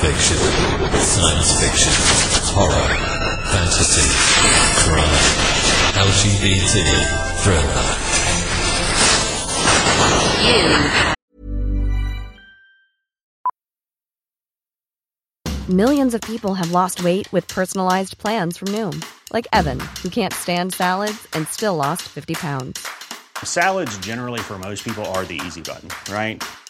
Fiction, science fiction, horror, fantasy, crime, LGBT, thriller. You. Millions of people have lost weight with personalized plans from Noom, like Evan, who can't stand salads and still lost 50 pounds. Salads, generally, for most people, are the easy button, right?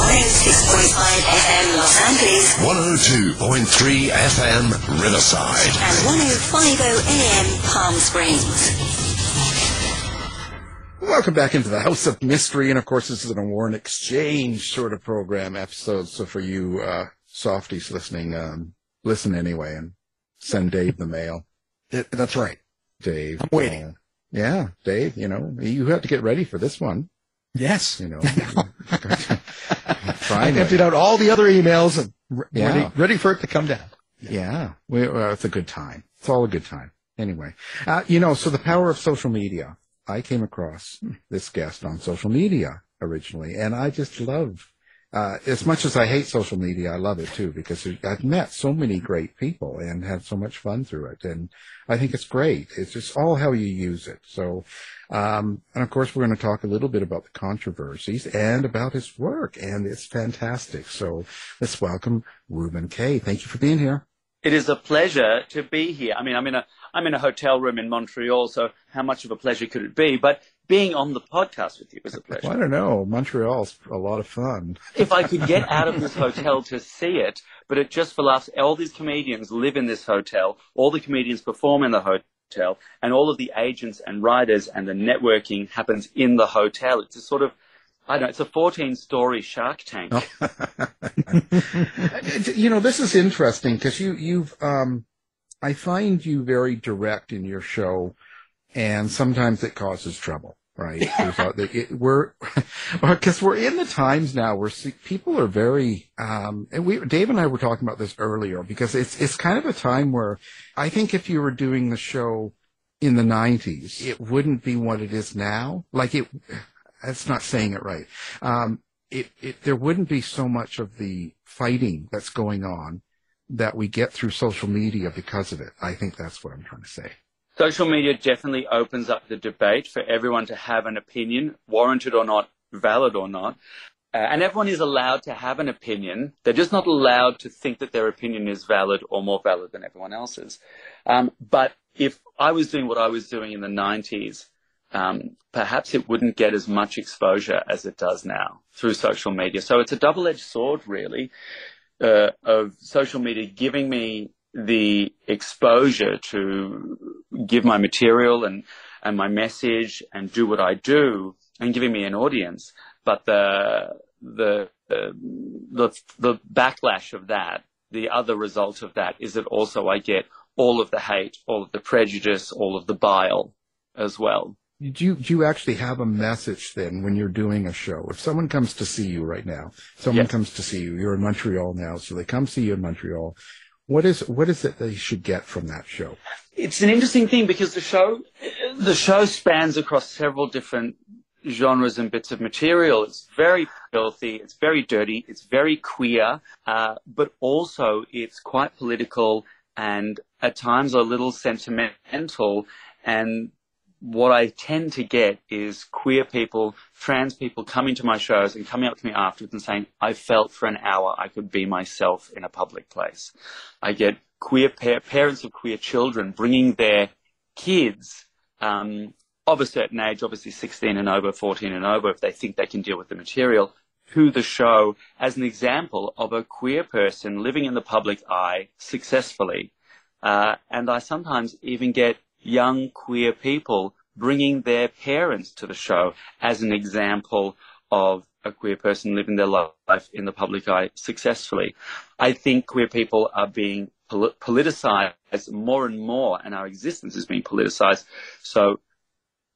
on KCS 6.5 FM Los Angeles 102.3 FM Riverside. and 1050 AM Palm Springs. Welcome back into the House of Mystery, and of course, this is an Warren Exchange sort of program episode. So for you uh, softies listening, um, listen anyway, and send Dave the mail. That's right. Dave, I'm waiting. uh, yeah, Dave. You know, you have to get ready for this one. Yes. You know, I emptied out all the other emails and re- Yeah. ready, ready for it to come down. Yeah, we, uh, it's a good time. It's all a good time. Anyway, uh, you know, so the power of social media. I came across this guest on social media originally, and I just love, uh, as much as I hate social media, I love it too because I've met so many great people and had so much fun through it. And I think it's great. It's just all how you use it. So, um, and of course, we're going to talk a little bit about the controversies and about his work, and it's fantastic. So let's welcome Reuben Kaye. Thank you for being here. It is a pleasure to be here. I mean, I'm in a I'm in a hotel room in Montreal, so how much of a pleasure could it be? But being on the podcast with you is a pleasure. Well, I don't know. Montreal's a lot of fun. if I could get out of this hotel to see it, but it just for laughs, all these comedians live in this hotel, all the comedians perform in the hotel, and all of the agents and writers and the networking happens in the hotel. It's a sort of I don't know, it's a 14 story shark tank. you know, this is interesting because you, you've, um, I find you very direct in your show and sometimes it causes trouble, right? it, we're, because we're in the times now where people are very, um, and we, Dave and I were talking about this earlier because it's, it's kind of a time where I think if you were doing the show in the 90s, it wouldn't be what it is now. Like it, that's not saying it right. Um, it, it, there wouldn't be so much of the fighting that's going on that we get through social media because of it. I think that's what I'm trying to say. Social media definitely opens up the debate for everyone to have an opinion, warranted or not, valid or not. Uh, and everyone is allowed to have an opinion. They're just not allowed to think that their opinion is valid or more valid than everyone else's. Um, but if I was doing what I was doing in the 90s, um, perhaps it wouldn't get as much exposure as it does now through social media. So it's a double-edged sword, really, uh, of social media giving me the exposure to give my material and, and my message and do what I do and giving me an audience. But the, the, the, the backlash of that, the other result of that is that also I get all of the hate, all of the prejudice, all of the bile as well do you, do you actually have a message then when you're doing a show? If someone comes to see you right now, someone yes. comes to see you, you're in Montreal now, so they come see you in Montreal. What is, what is it they should get from that show? It's an interesting thing because the show, the show spans across several different genres and bits of material. It's very filthy, it's very dirty, it's very queer, uh, but also it's quite political and at times a little sentimental and what I tend to get is queer people, trans people coming to my shows and coming up to me afterwards and saying, I felt for an hour I could be myself in a public place. I get queer pa- parents of queer children bringing their kids um, of a certain age, obviously 16 and over, 14 and over, if they think they can deal with the material, to the show as an example of a queer person living in the public eye successfully. Uh, and I sometimes even get young queer people bringing their parents to the show as an example of a queer person living their life in the public eye successfully. I think queer people are being politicized more and more, and our existence is being politicized. So,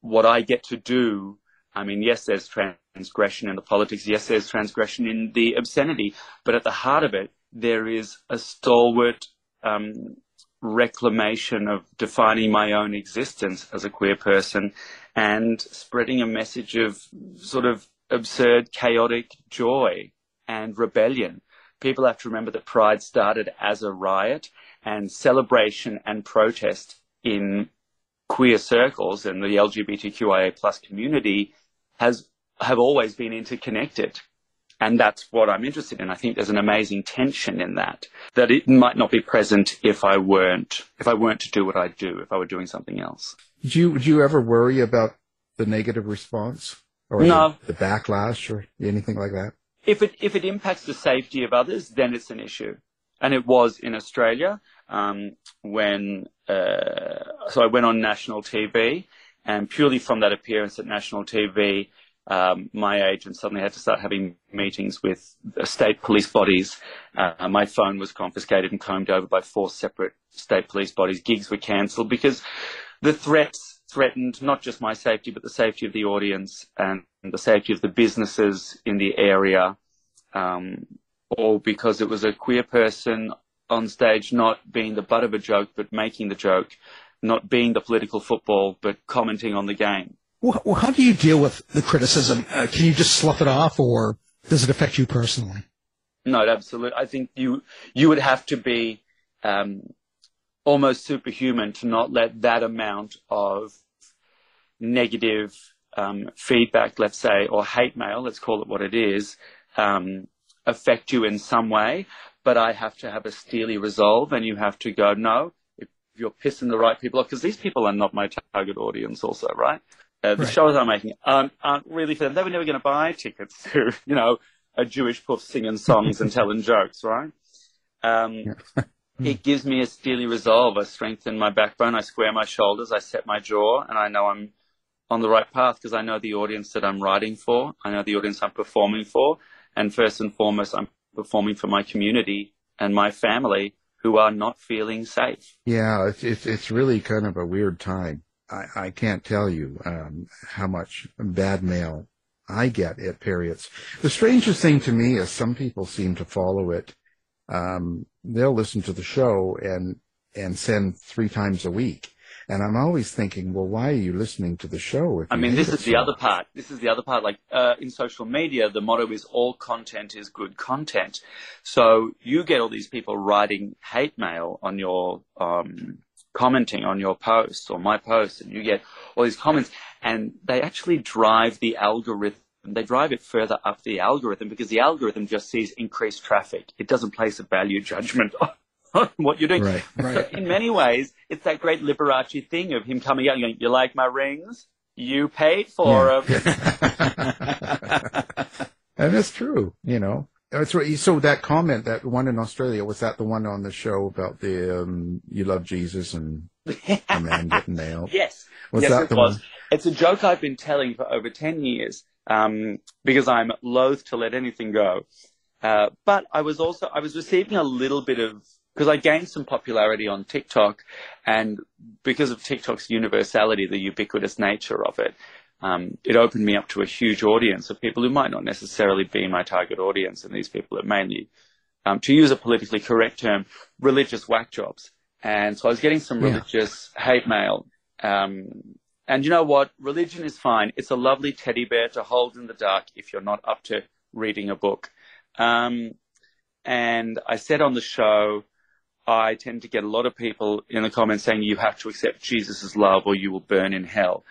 what I get to do, I mean, yes, there's transgression in the politics, yes, there's transgression in the obscenity, but at the heart of it, there is a stalwart um, reclamation of defining my own existence as a queer person and spreading a message of sort of absurd, chaotic joy and rebellion. People have to remember that Pride started as a riot and celebration and protest in queer circles and the LGBTQIA plus community has have always been interconnected. And that's what I'm interested in. I think there's an amazing tension in that, that it might not be present if I weren't, if I weren't to do what I do, if I were doing something else. Do you, do you ever worry about the negative response or no. the, the backlash or anything like that? If it, if it impacts the safety of others, then it's an issue. And it was in Australia, um, when, uh, so I went on national TV and purely from that appearance at national TV, um, my agent suddenly had to start having meetings with state police bodies. Uh, my phone was confiscated and combed over by four separate state police bodies. Gigs were cancelled because the threats threatened not just my safety, but the safety of the audience and the safety of the businesses in the area, um, all because it was a queer person on stage not being the butt of a joke, but making the joke not being the political football, but commenting on the game. Well, how do you deal with the criticism? Uh, can you just slough it off, or does it affect you personally? No, absolutely. I think you you would have to be um, almost superhuman to not let that amount of negative um, feedback, let's say, or hate mail, let's call it what it is, um, affect you in some way. But I have to have a steely resolve, and you have to go, no, if you're pissing the right people off, because these people are not my target audience, also, right? Uh, the Right. shows I'm making aren't, aren't really for them. They were never going to buy tickets to, you know, a Jewish poof singing songs and telling jokes, right? Um, it gives me a steely resolve. I strengthen my backbone. I square my shoulders. I set my jaw, and I know I'm on the right path because I know the audience that I'm writing for. I know the audience I'm performing for, and first and foremost, I'm performing for my community and my family who are not feeling safe. Yeah, it's it's, it's really kind of a weird time. I, I can't tell you um, how much bad mail I get at periods. The strangest thing to me is some people seem to follow it. Um, they'll listen to the show and and send three times a week, and I'm always thinking, well, why are you listening to the show? If I mean, this is the other part. This is the other part. Like uh, in social media, the motto is all content is good content. So you get all these people writing hate mail on your, um, commenting on your posts or my posts, and you get all these comments, and they actually drive the algorithm. They drive it further up the algorithm because the algorithm just sees increased traffic. It doesn't place a value judgment on what you're doing. Right, right. In many ways, it's that great Liberace thing of him coming out and going, "You like my rings? You paid for them." and it's true, you know. That's right. So that comment, that one in Australia, was that the one on the show about the um, you love Jesus and a man getting nailed? Yes. Was yes, that it the was. one? It's a joke I've been telling for over 10 years um, because I'm loath to let anything go. Uh, but I was also, I was receiving a little bit of, because I gained some popularity on TikTok and because of TikTok's universality, the ubiquitous nature of it, um, it opened me up to a huge audience of people who might not necessarily be my target audience. And these people are mainly, um, to use a politically correct term, religious whack jobs. And so I was getting some Yeah. religious hate mail. Um, and you know what? Religion is fine. It's a lovely teddy bear to hold in the dark if you're not up to reading a book. Um, and I said on the show, I tend to get a lot of people in the comments saying you have to accept Jesus' love or you will burn in hell,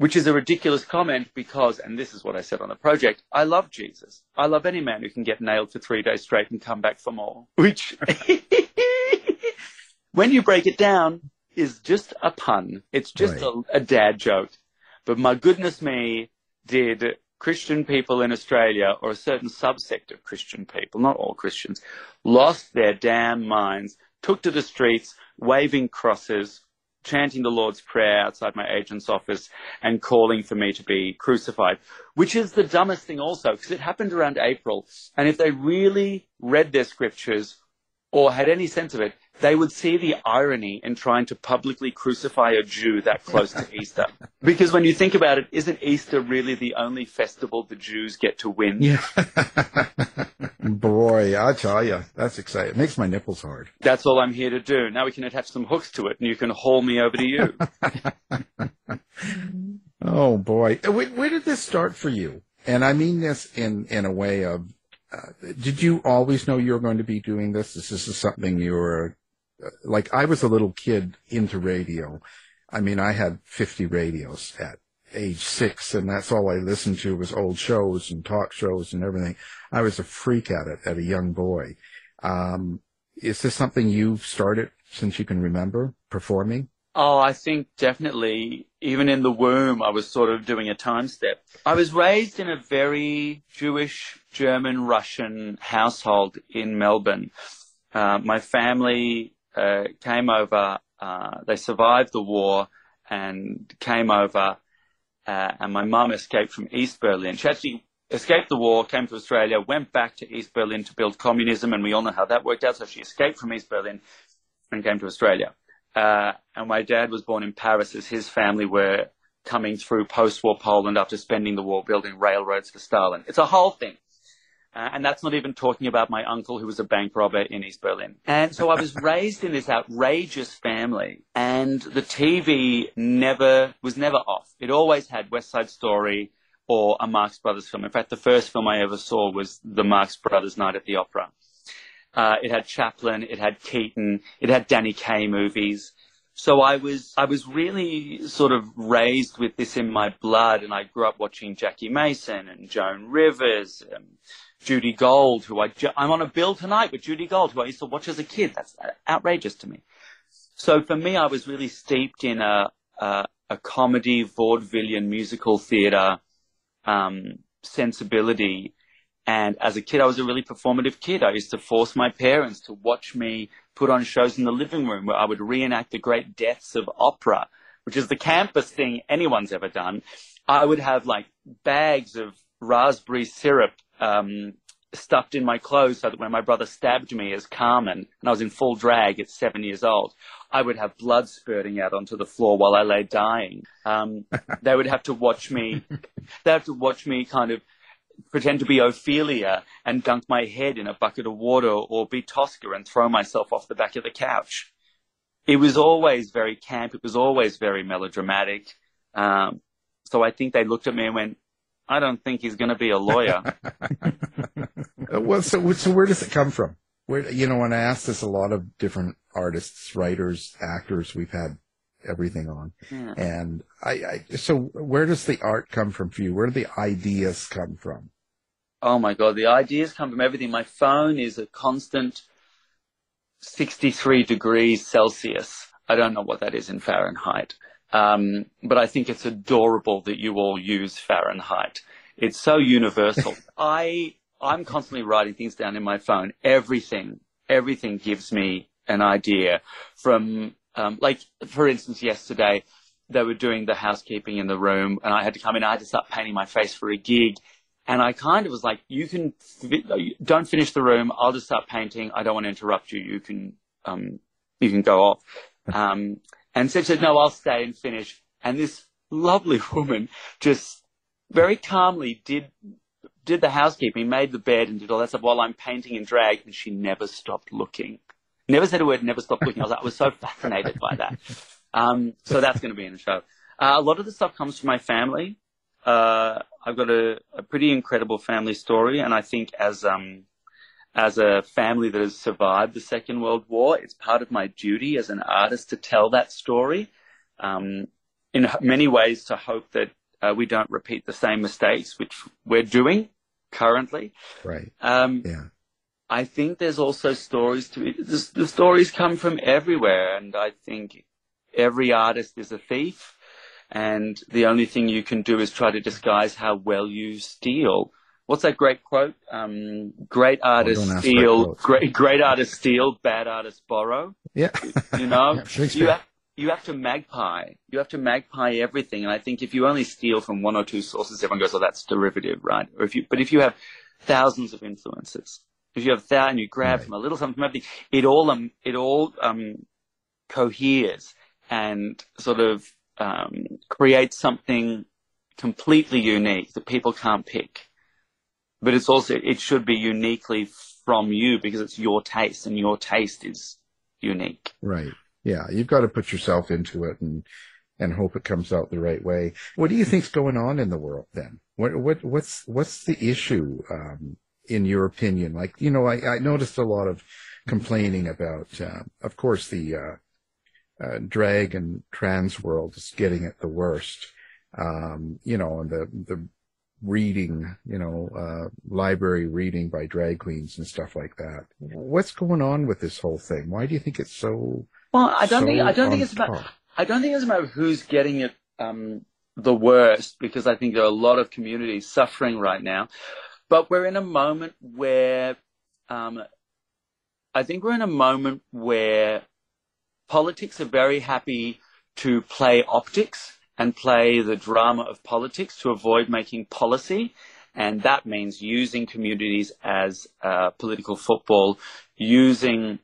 which is a ridiculous comment because, and this is what I said on the project, I love Jesus. I love any man who can get nailed for three days straight and come back for more, which, when you break it down, is just a pun. It's just a, a dad joke. But my goodness me, did Christian people in Australia, or a certain subsect of Christian people, not all Christians, lost their damn minds, took to the streets, waving crosses, chanting the Lord's Prayer outside my agent's office, and calling for me to be crucified, which is the dumbest thing also, because it happened around April. And if they really read their scriptures or had any sense of it, they would see the irony in trying to publicly crucify a Jew that close to Easter. Because when you think about it, isn't Easter really the only festival the Jews get to win? Yeah. Boy, I tell you, that's exciting. It makes my nipples hard. That's all I'm here to do. Now we can attach some hooks to it and you can haul me over to you. Oh boy, where, where did this start for you? And I mean this in in a way of, did you always know you were going to be doing this? Is this is something you were like? I was a little kid into radio. I mean, I had 50 radios at age six, and that's all I listened to was old shows and talk shows and everything. I was a freak at it at a young boy. Um, is this something you've started since you can remember performing? Oh, I think definitely, even in the womb, I was sort of doing a time step. I was raised in a very Jewish, German, Russian household in Melbourne. Uh, my family uh, came over, uh, they survived the war and came over, uh, and my mum escaped from East Berlin. She actually escaped the war, came to Australia, went back to East Berlin to build communism, and we all know how that worked out. So she escaped from East Berlin and came to Australia. Uh, and my dad was born in Paris as his family were coming through post-war Poland after spending the war building railroads for Stalin. It's a whole thing. Uh, and that's not even talking about my uncle who was a bank robber in East Berlin. And so I was raised in this outrageous family and the TV never, was never off. It always had West Side Story or a Marx Brothers film. In fact, the first film I ever saw was the Marx Brothers Night at the Opera. Uh, it had Chaplin, it had Keaton, it had Danny Kaye movies. So I was, I was really sort of raised with this in my blood and I grew up watching Jackie Mason and Joan Rivers, and Judy Gold, who I, ju- I'm on a bill tonight with Judy Gold, who I used to watch as a kid. That's outrageous to me. So for me, I was really steeped in a, a, a comedy, vaudevillian musical theater, um, sensibility. And as a kid, I was a really performative kid. I used to force my parents to watch me put on shows in the living room where I would reenact the great deaths of opera, which is the campus thing anyone's ever done. I would have like bags of raspberry syrup um, stuffed in my clothes so that when my brother stabbed me as Carmen, and I was in full drag at seven years old, I would have blood spurting out onto the floor while I lay dying. Um, they would have to watch me. They have to watch me kind of pretend to be Ophelia and dunk my head in a bucket of water, or be Tosca and throw myself off the back of the couch. It was always very camp. It was always very melodramatic. Um, so I think they looked at me and went, I don't think he's going to be a lawyer. well, so so where does it come from? Where you know, when I ask this, a lot of different artists, writers, actors, we've had everything on, Yeah. and I, I so where does the art come from for you? Where do the ideas come from? Oh my God, the ideas come from everything. My phone is a constant 63 degrees Celsius. I don't know what that is in Fahrenheit. Um, but I think it's adorable that you all use Fahrenheit. It's so universal. I, I'm constantly writing things down in my phone. Everything, everything gives me an idea from, um, like, for instance, yesterday they were doing the housekeeping in the room and I had to come in. I had to start painting my face for a gig. And I kind of was like, you can, don't finish the room. I'll just start painting. I don't want to interrupt you. You can, um, you can go off. Um, and she said, no, I'll stay and finish. And this lovely woman just very calmly did, did the housekeeping, made the bed and did all that stuff while I'm painting in drag. And she never stopped looking. Never said a word, never stopped looking. I was, like, I was so fascinated by that. Um, so that's going to be in the show. Uh, a lot of the stuff comes from my family. Uh, I've got a, a pretty incredible family story, and I think as um, as a family that has survived the Second World War, it's part of my duty as an artist to tell that story. Um, in many ways, to hope that uh, we don't repeat the same mistakes which we're doing currently. Right. Um, yeah. I think there's also stories to it. The, the stories come from everywhere, and I think every artist is a thief, and the only thing you can do is try to disguise how well you steal. What's that great quote? Um, great artists Oh, great steal, great great artists steal, bad artists borrow. Yeah. You know, Yeah, Shakespeare. you have, you have to magpie. You have to magpie everything. And I think if you only steal from one or two sources, everyone goes, "Oh, that's derivative, right?" Or if you, but if you have thousands of influences, if you have that and you grab from a little something from everything, it all um, it all um, coheres and sort of um, creates something completely unique that people can't pick. But it's also it should be uniquely from you because it's your taste, and your taste is unique. Right. Yeah. You've got to put yourself into it and, and hope it comes out the right way. What do you think's going on in the world then? What, what, what's, what's the issue, um, in your opinion? Like, you know, I, I noticed a lot of complaining about, uh, of course, the, uh, uh, drag and trans world is getting it the worst. Um, you know, and the, the reading, you know, uh, library reading by drag queens and stuff like that. What's going on with this whole thing? Why do you think it's so? Well, I don't so think I don't think it's about? I don't think it's about who's getting it um, the worst because I think there are a lot of communities suffering right now. But we're in a moment where um, I think we're in a moment where politics are very happy to play optics and play the drama of politics to avoid making policy. And that means using communities as uh, political football, using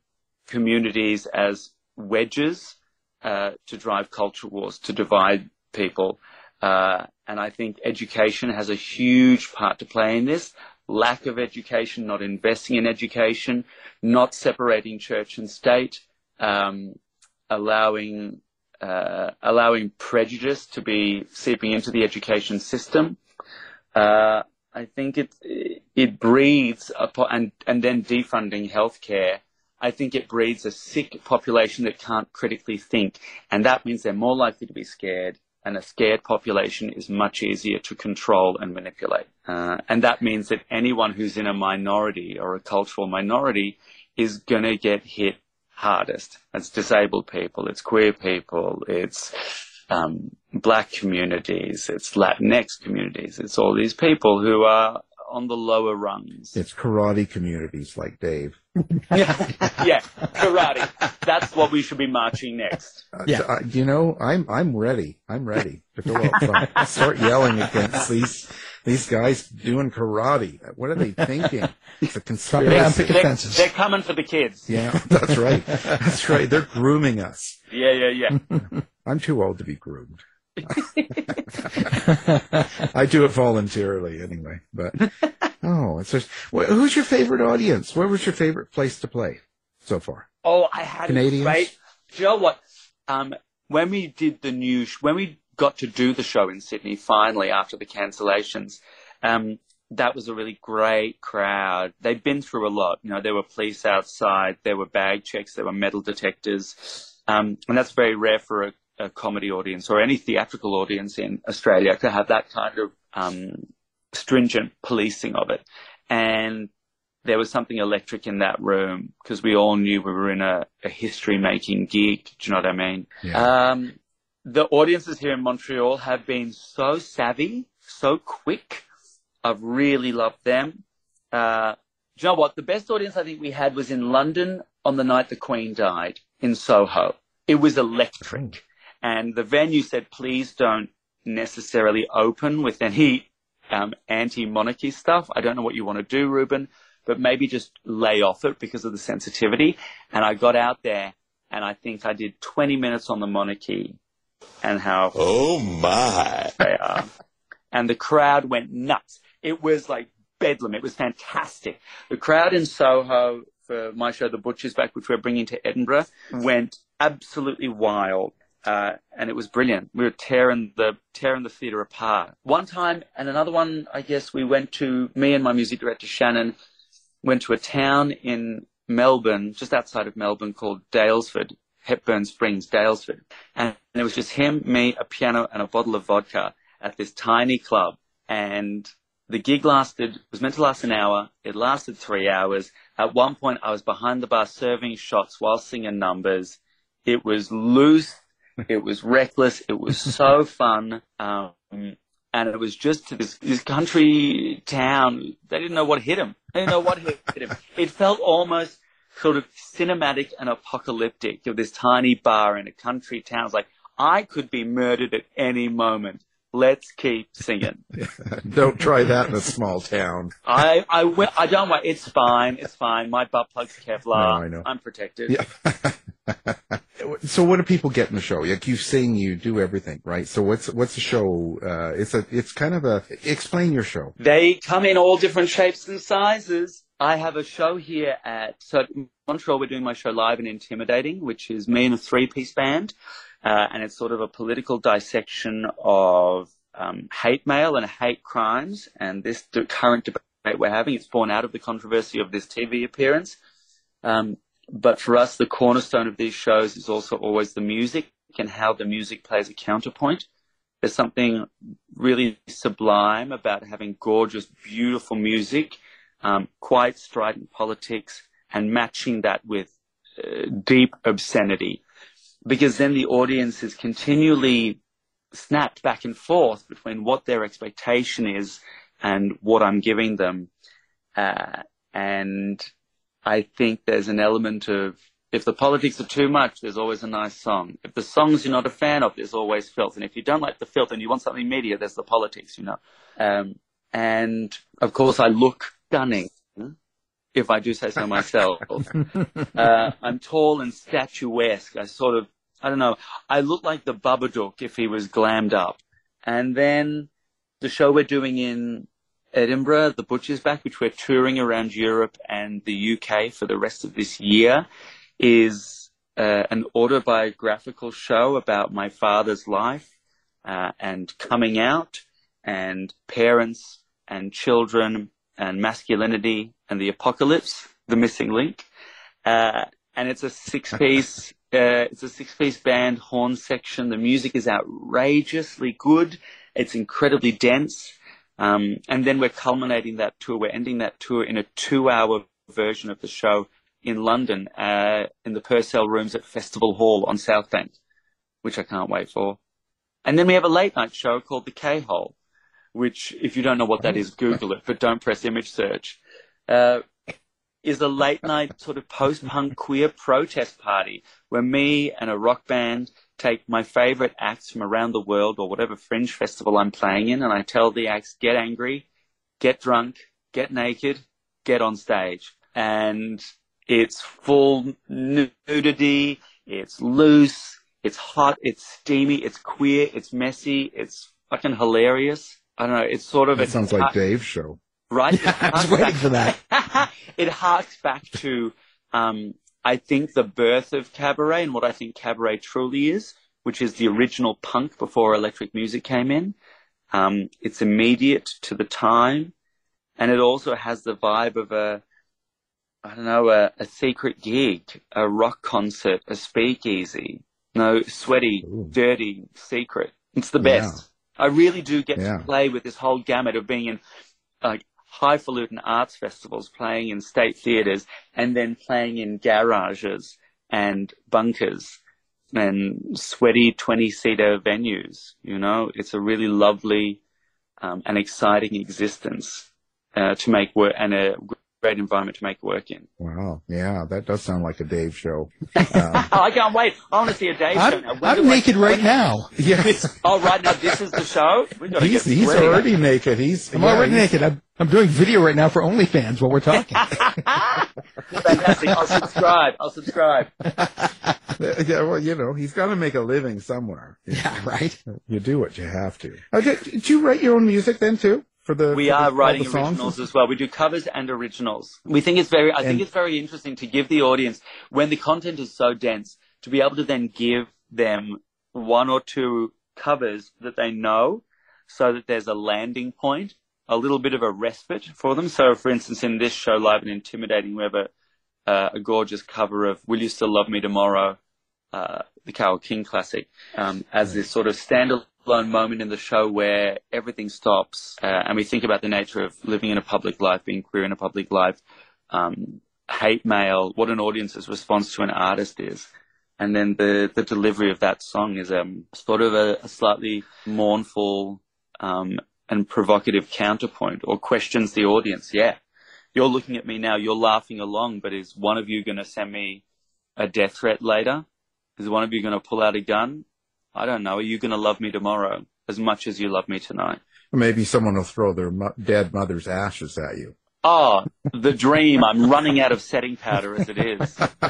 communities as wedges uh, to drive culture wars, to divide people. Uh, and I think education has a huge part to play in this. lack of education, not investing in education, not separating church and state, um, allowing uh, allowing prejudice to be seeping into the education system. Uh, I think it it breeds upon, and and then defunding healthcare. I think it breeds a sick population that can't critically think, and that means they're more likely to be scared. And a scared population is much easier to control and manipulate. Uh, and that means that anyone who's in a minority or a cultural minority is going to get hit hardest. It's disabled people, it's queer people, it's um, black communities, it's Latinx communities, it's all these people who are on the lower rungs. It's karate communities like Dave. Yeah, yeah, karate. That's what we should be marching next. Yeah. Uh, you know, I'm I'm ready. I'm ready to go out start yelling against these these guys doing karate. What are they thinking? It's a conspiracy. They're, they're coming for the kids. Yeah, that's right. That's right. They're grooming us. Yeah, yeah, yeah. I'm too old to be groomed. I do it voluntarily anyway, but oh, it's just who's your favorite audience? Where was your favorite place to play so far? Oh, I had Canadians. Right. Do you know what? Um, when we did the new, sh- when we got to do the show in Sydney finally after the cancellations, um, that was a really great crowd. They'd been through a lot. You know, there were police outside, there were bag checks, there were metal detectors. Um, and that's very rare for a, a, comedy audience or any theatrical audience in Australia to have that kind of um, stringent policing of it. And there was something electric in that room because we all knew we were in a, a history making gig. Do you know what I mean? Yeah. Um, the audiences here in Montreal have been so savvy, so quick. I've really loved them. Uh, do you know what? The best audience I think we had was in London on the night the Queen died in Soho. It was electric. And the venue said, please don't necessarily open with any um, anti-monarchy stuff. I don't know what you want to do, Reuben, but maybe just lay off it because of the sensitivity. And I got out there and I think I did 20 minutes on the monarchy and how oh my they are. And the crowd went nuts. It was like bedlam. It was fantastic. The crowd in Soho for my show, The Butch is Back, which we're bringing to Edinburgh, went absolutely wild. Uh, and it was brilliant. We were tearing the tearing the theatre apart. One time, and another one, I guess we went to. Me and my music director Shannon went to a town in Melbourne, just outside of Melbourne, called Daylesford, Hepburn Springs, Daylesford, and it was just him, me, a piano, and a bottle of vodka at this tiny club. And the gig lasted was meant to last an hour. It lasted three hours. At one point, I was behind the bar serving shots while singing numbers. It was loose. It was reckless. It was so fun. Um, and it was just to this, this country town. They didn't know what hit him. They didn't know what hit him. It felt almost sort of cinematic and apocalyptic of this tiny bar in a country town. It's like, I could be murdered at any moment. Let's keep singing. Don't try that in a small town. I, I, will, I don't want, it's fine, it's fine. My butt plug's Kevlar. No, I know. I'm protected. Yeah. so what do people get in the show? Like you sing, you do everything, right? So what's what's the show? Uh, it's a it's kind of a explain your show. They come in all different shapes and sizes. I have a show here at so Montreal. We're doing my show live and intimidating, which is me and a three piece band, uh, and it's sort of a political dissection of um, hate mail and hate crimes. And this current debate we're having, it's born out of the controversy of this TV appearance. Um, but for us, the cornerstone of these shows is also always the music and how the music plays a counterpoint. There's something really sublime about having gorgeous, beautiful music, um, quite strident politics, and matching that with uh, deep obscenity. Because then the audience is continually snapped back and forth between what their expectation is and what I'm giving them. Uh, and I think there's an element of if the politics are too much, there's always a nice song. If the songs you're not a fan of, there's always filth. And if you don't like the filth and you want something media, there's the politics, you know. Um, and of course, I look stunning, if I do say so myself. uh, I'm tall and statuesque. I sort of, I don't know, I look like the Babadook if he was glammed up. And then the show we're doing in Edinburgh, The Butch is Back, which we're touring around Europe and the UK for the rest of this year, is uh, an autobiographical show about my father's life uh, and coming out and parents and children and masculinity and the apocalypse, the missing link. Uh, and it's a six piece, uh, it's a six piece band horn section. The music is outrageously good. It's incredibly dense. Um, and then we're culminating that tour. We're ending that tour in a two hour version of the show in London, uh, in the Purcell rooms at Festival Hall on South Bank, which I can't wait for. And then we have a late night show called The K Hole, which, if you don't know what that is, Google it, but don't press image search. Uh, is a late night sort of post-punk queer protest party where me and a rock band take my favorite acts from around the world or whatever fringe festival I'm playing in and I tell the acts, get angry, get drunk, get naked, get on stage. And it's full nudity, it's loose, it's hot, it's steamy, it's queer, it's messy, it's fucking hilarious. I don't know, it's sort of... It sounds like Dave's show. Right? I was waiting for that. it harks back to, um, I think, the birth of cabaret and what I think cabaret truly is, which is the original punk before electric music came in. Um, it's immediate to the time, and it also has the vibe of a, I don't know, a, a secret gig, a rock concert, a speakeasy. No, sweaty, Ooh. dirty, secret. It's the best. Yeah. I really do get yeah. to play with this whole gamut of being in like highfalutin arts festivals, playing in state theatres, and then playing in garages and bunkers and sweaty 20 seater venues. You know, it's a really lovely um, and exciting existence uh, to make work and a great environment to make work in. Wow. Yeah, that does sound like a Dave show. Um, I can't wait. I want to see a Dave I'm, show now. I'm naked right now. Yes. oh, right now, this is the show? We gotta he's get he's already naked. He's I'm yeah, already he's- naked. I'm, I'm doing video right now for OnlyFans while we're talking. Fantastic. I'll subscribe. I'll subscribe. Yeah, well, you know, he's got to make a living somewhere. yeah, right. You do what you have to. Uh, did, did you write your own music then too? For the We for are the, writing the originals as well. We do covers and originals. We think it's very, I think it's very interesting to give the audience, when the content is so dense, to be able to then give them one or two covers that they know so that there's a landing point, a little bit of a respite for them. So, for instance, in this show, Live and Intimidating, we have a, uh, a gorgeous cover of Will You Still Love Me Tomorrow, uh, the Carole King classic, um, as this sort of standalone moment in the show where everything stops uh, and we think about the nature of living in a public life, being queer in a public life, um, hate mail, what an audience's response to an artist is. And then the, the delivery of that song is um, sort of a, a slightly mournful um, and provocative counterpoint or questions the audience. Yeah, you're looking at me now, you're laughing along, but is one of you going to send me a death threat later? Is one of you going to pull out a gun? I don't know. Are you going to love me tomorrow as much as you love me tonight? Maybe someone will throw their mo- dead mother's ashes at you. Oh, the dream. I'm running out of setting powder as it is.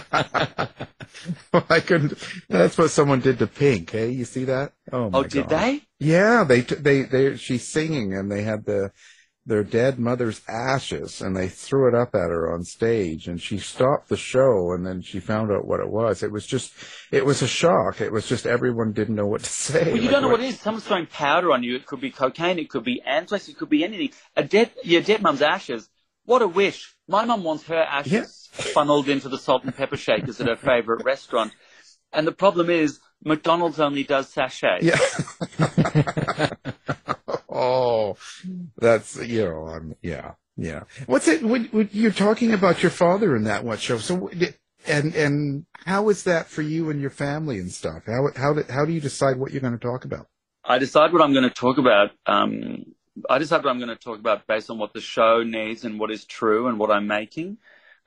I couldn't. That's what someone did to Pink. Hey, you see that? Oh, my Oh, did God. they? Yeah, they they they. She's singing, and they had the their dead mother's ashes, and they threw it up at her on stage, and she stopped the show, and then she found out what it was. It was just, it was a shock. It was just everyone didn't know what to say. Well, you Like, don't know what it is. Someone's throwing powder on you. It could be cocaine. It could be anthrax. It could be anything. A dead, your dead mum's ashes. What a wish. My mum wants her ashes funneled into the salt and pepper shakers at her favourite restaurant. And the problem is, McDonald's only does sachets. Yeah. oh, that's you know, I'm, yeah, yeah. What's it? When, when you're talking about your father in that one show, so and and how is that for you and your family and stuff? How how do, how do you decide what you're going to talk about? I decide what I'm going to talk about. Um, I decide what I'm going to talk about based on what the show needs and what is true and what I'm making.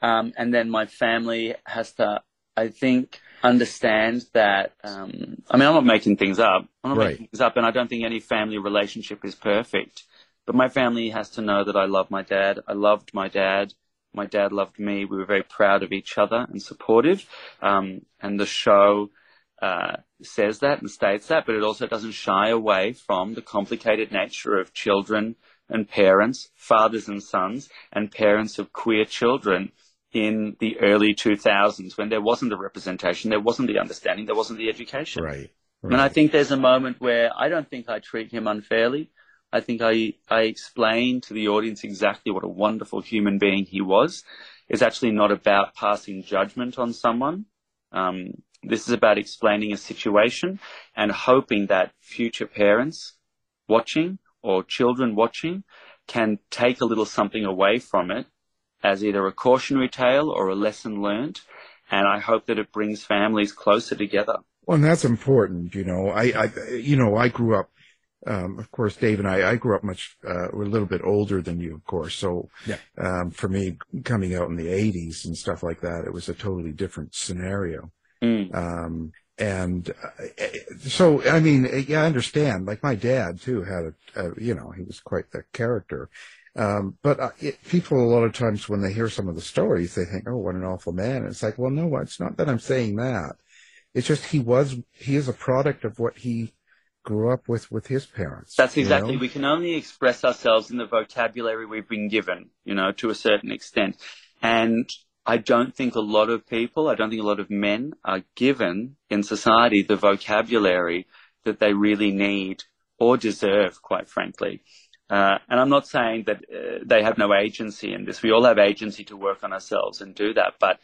Um, and then my family has to, I think, understand that. Um, I mean, I'm not making things up. I'm not Right. making things up, and I don't think any family relationship is perfect. But my family has to know that I love my dad. I loved my dad. My dad loved me. We were very proud of each other and supportive. Um, and the show uh, says that and states that, but it also doesn't shy away from the complicated nature of children and parents, fathers and sons, and parents of queer children in the early 2000s when there wasn't the representation, there wasn't the understanding, there wasn't the education. Right. And I think there's a moment where I don't think I treat him unfairly. I think I, I explain to the audience exactly what a wonderful human being he was. It's actually not about passing judgment on someone. Um, this is about explaining a situation and hoping that future parents watching or children watching can take a little something away from it as either a cautionary tale or a lesson learned. And I hope that it brings families closer together. Well, and that's important. You know, I, I, you know, I grew up. Um, of course, Dave and I, I grew up much, uh, we're a little bit older than you, of course. So, Yeah. um, for me, coming out in the '80s and stuff like that, it was a totally different scenario. Mm. Um, and uh, so, I mean, yeah, I understand. Like my dad too had a, a you know, he was quite the character. Um, but uh, it, people a lot of times when they hear some of the stories, they think, "Oh, what an awful man." And it's like, well, no, it's not that I'm saying that. It's just he was, he is a product of what he grew up with with his parents. That's you exactly. know? We can only express ourselves in the vocabulary we've been given, you know, to a certain extent. And I don't think a lot of people, I don't think a lot of men are given in society the vocabulary that they really need or deserve, quite frankly. Uh, and I'm not saying that uh, they have no agency in this. We all have agency to work on ourselves and do that. But,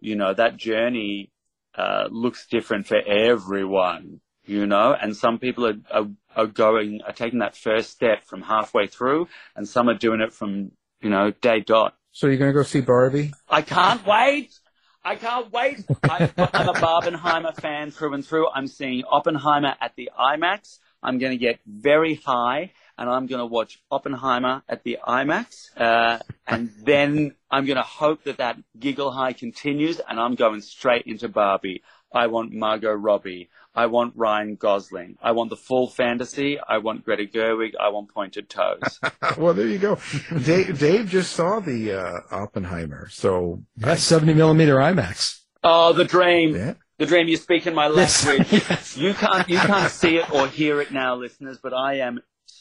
you know, that journey uh, looks different for everyone, you know, and some people are, are, are going, are taking that first step from halfway through and some are doing it from, you know, day dot. So you're going to go see Barbie? I can't wait. I can't wait. I, I'm a Barbenheimer fan through and through. I'm seeing Oppenheimer at the IMAX. I'm going to get very high and I'm going to watch Oppenheimer at the IMAX. Uh, and then I'm going to hope that that giggle high continues and I'm going straight into Barbie. I want Margot Robbie. I want Ryan Gosling. I want the full fantasy. I want Greta Gerwig. I want pointed toes. well, there you go. Dave, Dave just saw the uh, Oppenheimer, so That's 70 millimeter IMAX. Oh, the dream. Yeah. The dream. You speak in my Yes. language. You can't, you can't see it or hear it now, listeners, but I am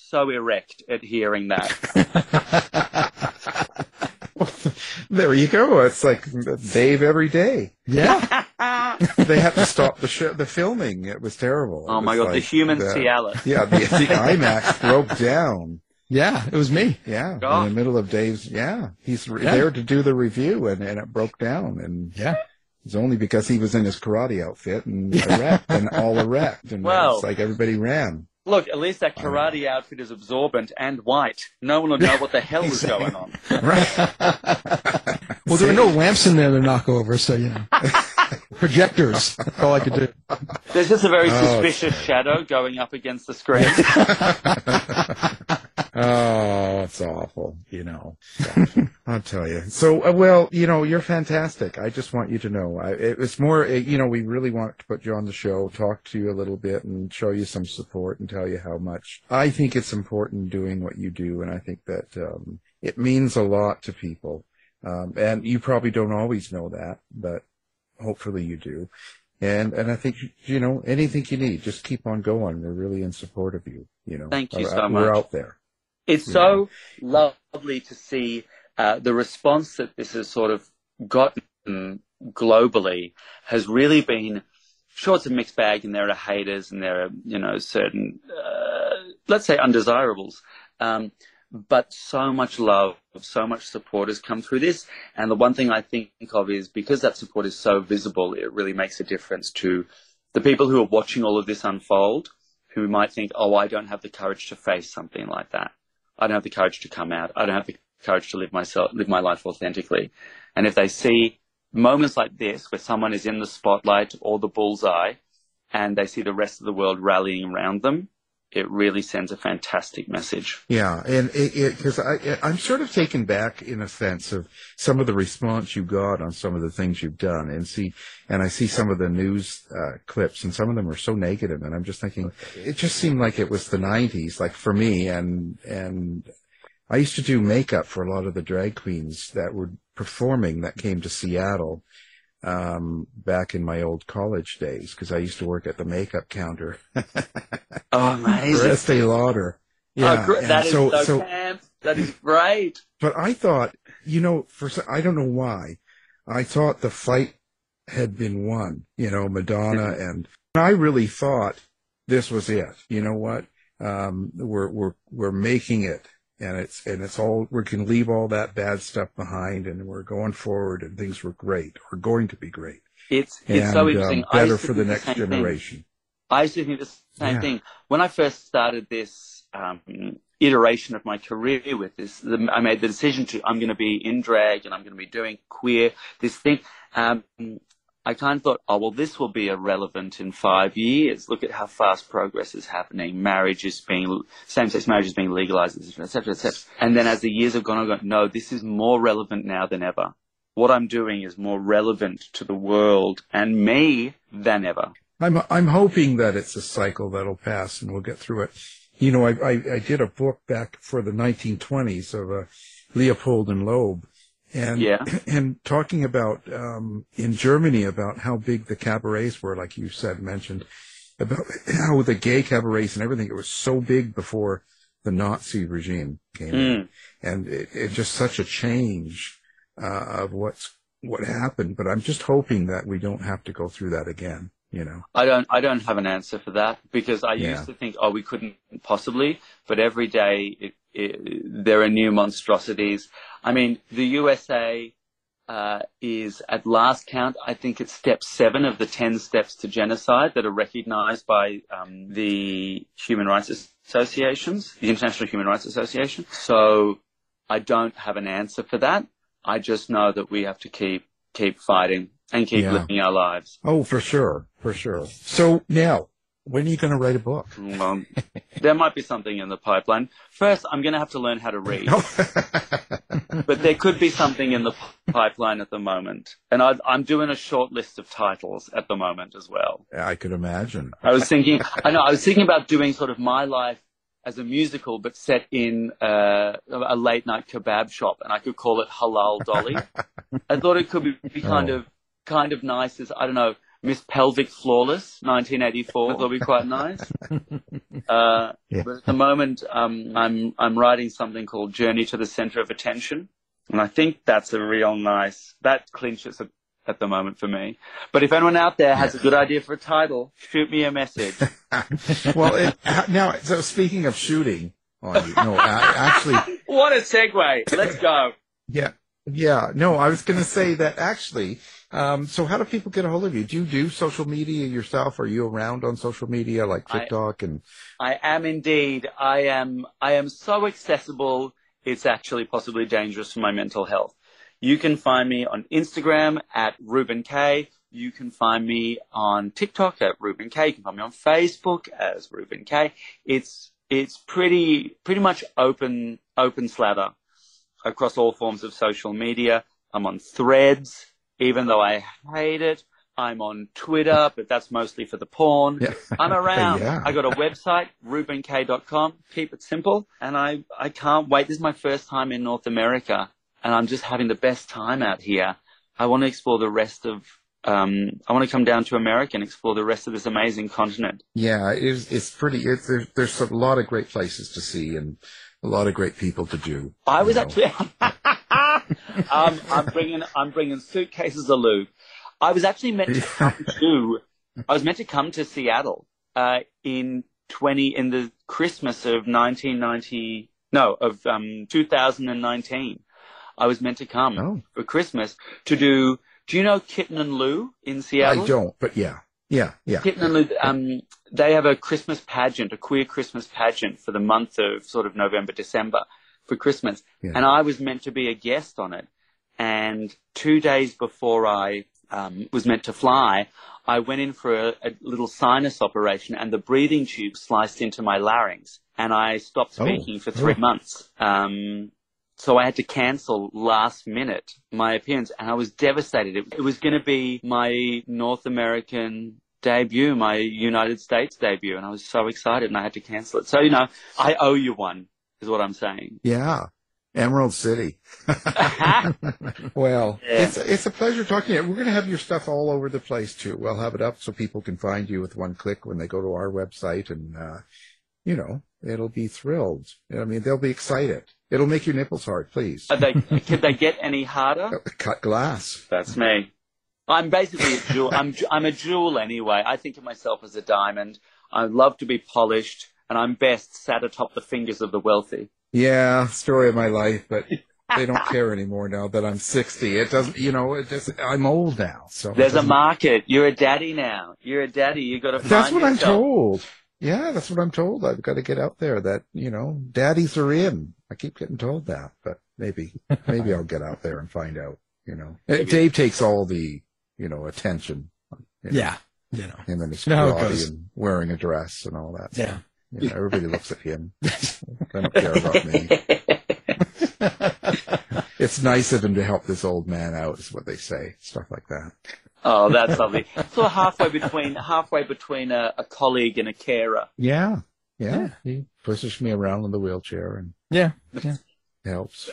so erect at hearing that. there you go. It's like Dave every day. Yeah. they had to stop the show, the filming. It was terrible. It Oh my was God, the human the- Cialis. Yeah, the, the IMAX broke down. Yeah, it was me. Yeah, God. in the middle of Dave's. Yeah, he's re- Yeah. there to do the review, and, and it broke down. And Yeah. it's only because he was in his karate outfit and erect and all erect, and Well- it's like everybody ran. Look, at least that karate outfit is absorbent and white. No one will know what the hell is going on. Well, there were no lamps in there to knock over, so you know. Projectors. That's all I could do. There's just a very Oh. suspicious shadow going up against the screen. oh, it's awful, you know. I'll tell you. So, uh, well, you know, you're fantastic. I just want you to know. I, it was more, uh, you know, we really want to put you on the show, talk to you a little bit, and show you some support and tell you how much I think it's important doing what you do, and I think that um, it means a lot to people. Um, and you probably don't always know that, but hopefully you do. And and I think you know anything you need, just keep on going. We're really in support of you. You know, Thank you so We're much. out there. It's Yeah. so lovely to see uh, the response that this has sort of gotten globally has really been. Sure, it's a mixed bag, and there are haters, and there are you know certain, uh, let's say, undesirables. Um, but so much love, so much support has come through this. And the one thing I think of is because that support is so visible, it really makes a difference to the people who are watching all of this unfold, who might think, oh, I don't have the courage to face something like that. I don't have the courage to come out. I don't have the courage to live myself, live my life authentically. And if they see moments like this, where someone is in the spotlight or the bullseye, and they see the rest of the world rallying around them, it really sends a fantastic message. Yeah, and it because I I'm sort of taken back in a sense of some of the response you got on some of the things you've done, and see, and I see some of the news uh, clips, and some of them are so negative, and I'm just thinking it just seemed like it was the '90s, like for me, and and I used to do makeup for a lot of the drag queens that were performing that came to Seattle um back in my old college days because I used to work at the makeup counter Oh, for amazing. Estee Lauder. Yeah, oh, gr- that is so- so, so- camp. That is great. But I thought, you know, for I don't know why, I thought the fight had been won. You know, Madonna and I really thought this was it. You know what? Um, we're we're we're making it, and it's and it's all we can leave all that bad stuff behind, and we're going forward, and things were great, or going to be great, It's it's and so um, interesting. I better for the next thing. generation. I used to think the same Yeah. thing when I first started this um, iteration of my career with this. The, I made the decision to I'm going to be in drag and I'm going to be doing queer this thing. Um, I kind of thought, oh well, this will be irrelevant in five years. Look at how fast progress is happening. Marriage is being same-sex marriage is being legalized, etc., etc., etc. And then as the years have gone, I go, no, this is more relevant now than ever. What I'm doing is more relevant to the world and me than ever. I'm I'm hoping that it's a cycle that'll pass and we'll get through it. You know, I I, I did a book back for the 1920s of uh, Leopold and Loeb, and Yeah. and talking about um, in Germany about how big the cabarets were, like you said mentioned, about how the gay cabarets and everything. It was so big before the Nazi regime came in, Mm. and it, it just such a change uh, of what's what happened. But I'm just hoping that we don't have to go through that again. You know. I don't I don't have an answer for that because I Yeah. used to think oh we couldn't possibly but every day it, it, there are new monstrosities. I mean the USA uh, is at last count I think it's step seven of the ten steps to genocide that are recognized by um, the Human Rights Associations, the International Human Rights Association. So I don't have an answer for that. I just know that we have to keep keep fighting and keep Yeah. living our lives. Oh, for sure, for sure. So now, when are you going to write a book? Well, there might be something in the pipeline. First, I'm going to have to learn how to read. but there could be something in the pipeline at the moment. And I, I'm doing a short list of titles at the moment as well. I could imagine. I was thinking, I know, I was thinking about doing sort of my life as a musical, but set in uh, a late night kebab shop, and I could call it Halal Dolly. I thought it could be, be kind Oh. of kind of nice is, I don't know, Miss Pelvic Flawless, 1984. I thought would be quite nice. Uh, Yeah. But at the moment, um, I'm I'm writing something called Journey to the Center of Attention, and I think that's a real nice that clinches it at the moment for me. But if anyone out there has a good idea for a title, shoot me a message. well, it, now, so speaking of shooting on you, no, I, actually, what a segue! Let's go. yeah, yeah, no, I was going to say that actually. Um, so how do people get a hold of you? Do you do social media yourself? Are you around on social media like I- TikTok and? I am indeed. I am. I am so accessible. It's actually possibly dangerous for my mental health. You can find me on Instagram at Reuben Kaye. You can find me on TikTok at Reuben Kaye. You can find me on Facebook as Reuben Kaye. It's it's pretty pretty much open open slather across all forms of social media. I'm on Threads, even though I hate it. I'm on Twitter, but that's mostly for the porn. Yeah. I'm around. Yeah. I got a website, reubenkaye.com. Keep it simple. And I, I can't wait. This is my first time in North America and I'm just having the best time out here. I want to explore the rest of, um, I want to come down to America and explore the rest of this amazing continent. Yeah, it's it's pretty. It's, there's there's a lot of great places to see and a lot of great people to do. I was know. actually, um, I'm bringing, I'm bringing suitcases of lube. I was actually meant to come to, I was meant to come to Seattle, uh, in 20, in the Christmas of 1990, no, of, um, 2019. I was meant to come Oh. for Christmas to do, do you know Kitten and Lou in Seattle? I don't, but yeah, yeah, yeah. Kitten and Lou, um, they have a Christmas pageant, a queer Christmas pageant for the month of sort of November, December for Christmas. Yeah. And I was meant to be a guest on it. And two days before I um, was meant to fly, I went in for a, a little sinus operation and the breathing tube sliced into my larynx. And I stopped Oh. speaking for three Oh. months. Um, so I had to cancel last minute my appearance and I was devastated. It, it was going to be my North American debut, my United States debut, and I was so excited and I had to cancel it. So, you know, I owe you one, is what I'm saying. Yeah, Emerald City. well, Yeah. it's it's a pleasure talking to you. We're going to have your stuff all over the place too. We'll have it up so people can find you with one click when they go to our website, and uh, you know, it'll be thrilled. I mean, they'll be excited. It'll make your nipples hard, please. Are they, could they get any harder? Cut glass. That's me. I'm basically a jewel. I'm, I'm a jewel anyway. I think of myself as a diamond. I love to be polished, and I'm best sat atop the fingers of the wealthy. Yeah, story of my life, but they don't care anymore now that I'm 60. It doesn't, you know, it just, I'm old now. So There's a market. You're a daddy now. You're a daddy. You got to find That's what I'm told. Yeah, that's what I'm told. I've got to get out there that, you know, daddies are in. I keep getting told that, but maybe, maybe I'll get out there and find out, you know. Uh, Dave takes all the, you know, attention. you know, Yeah. You know. Him and his You know how it karate goes. and wearing a dress and all that. Yeah. You know, everybody looks at him. they don't care about me. it's nice of him to help this old man out, is what they say. Stuff like that. Oh, that's lovely. So halfway between halfway between a, a colleague and a carer. Yeah. Yeah. He pushes me around in the wheelchair and Yeah. Yeah. helps.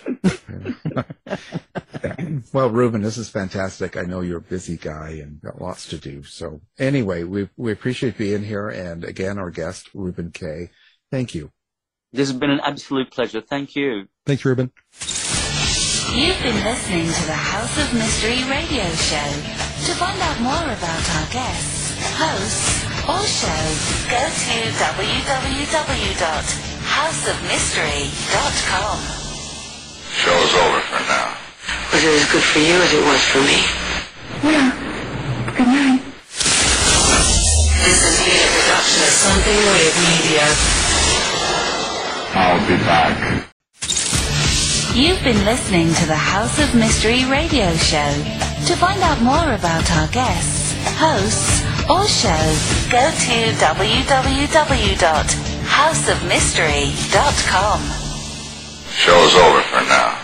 well, Reuben, this is fantastic. I know you're a busy guy and got lots to do. So anyway, we we appreciate being here. And again, our guest, Reuben Kaye. Thank you. This has been an absolute pleasure. Thank you. Thanks, Reuben. You've been listening to the House of Mystery radio show. To find out more about our guests, hosts, or shows, go to www.houseofmystery.com. Show's over for now. Was it as good for you as it was for me? Yeah. Good night. This has been a production of Something Weird Media. I'll be back. You've been listening to the House of Mystery radio show. To find out more about our guests, hosts, or shows, go to www.houseofmystery.com. Show's over for now.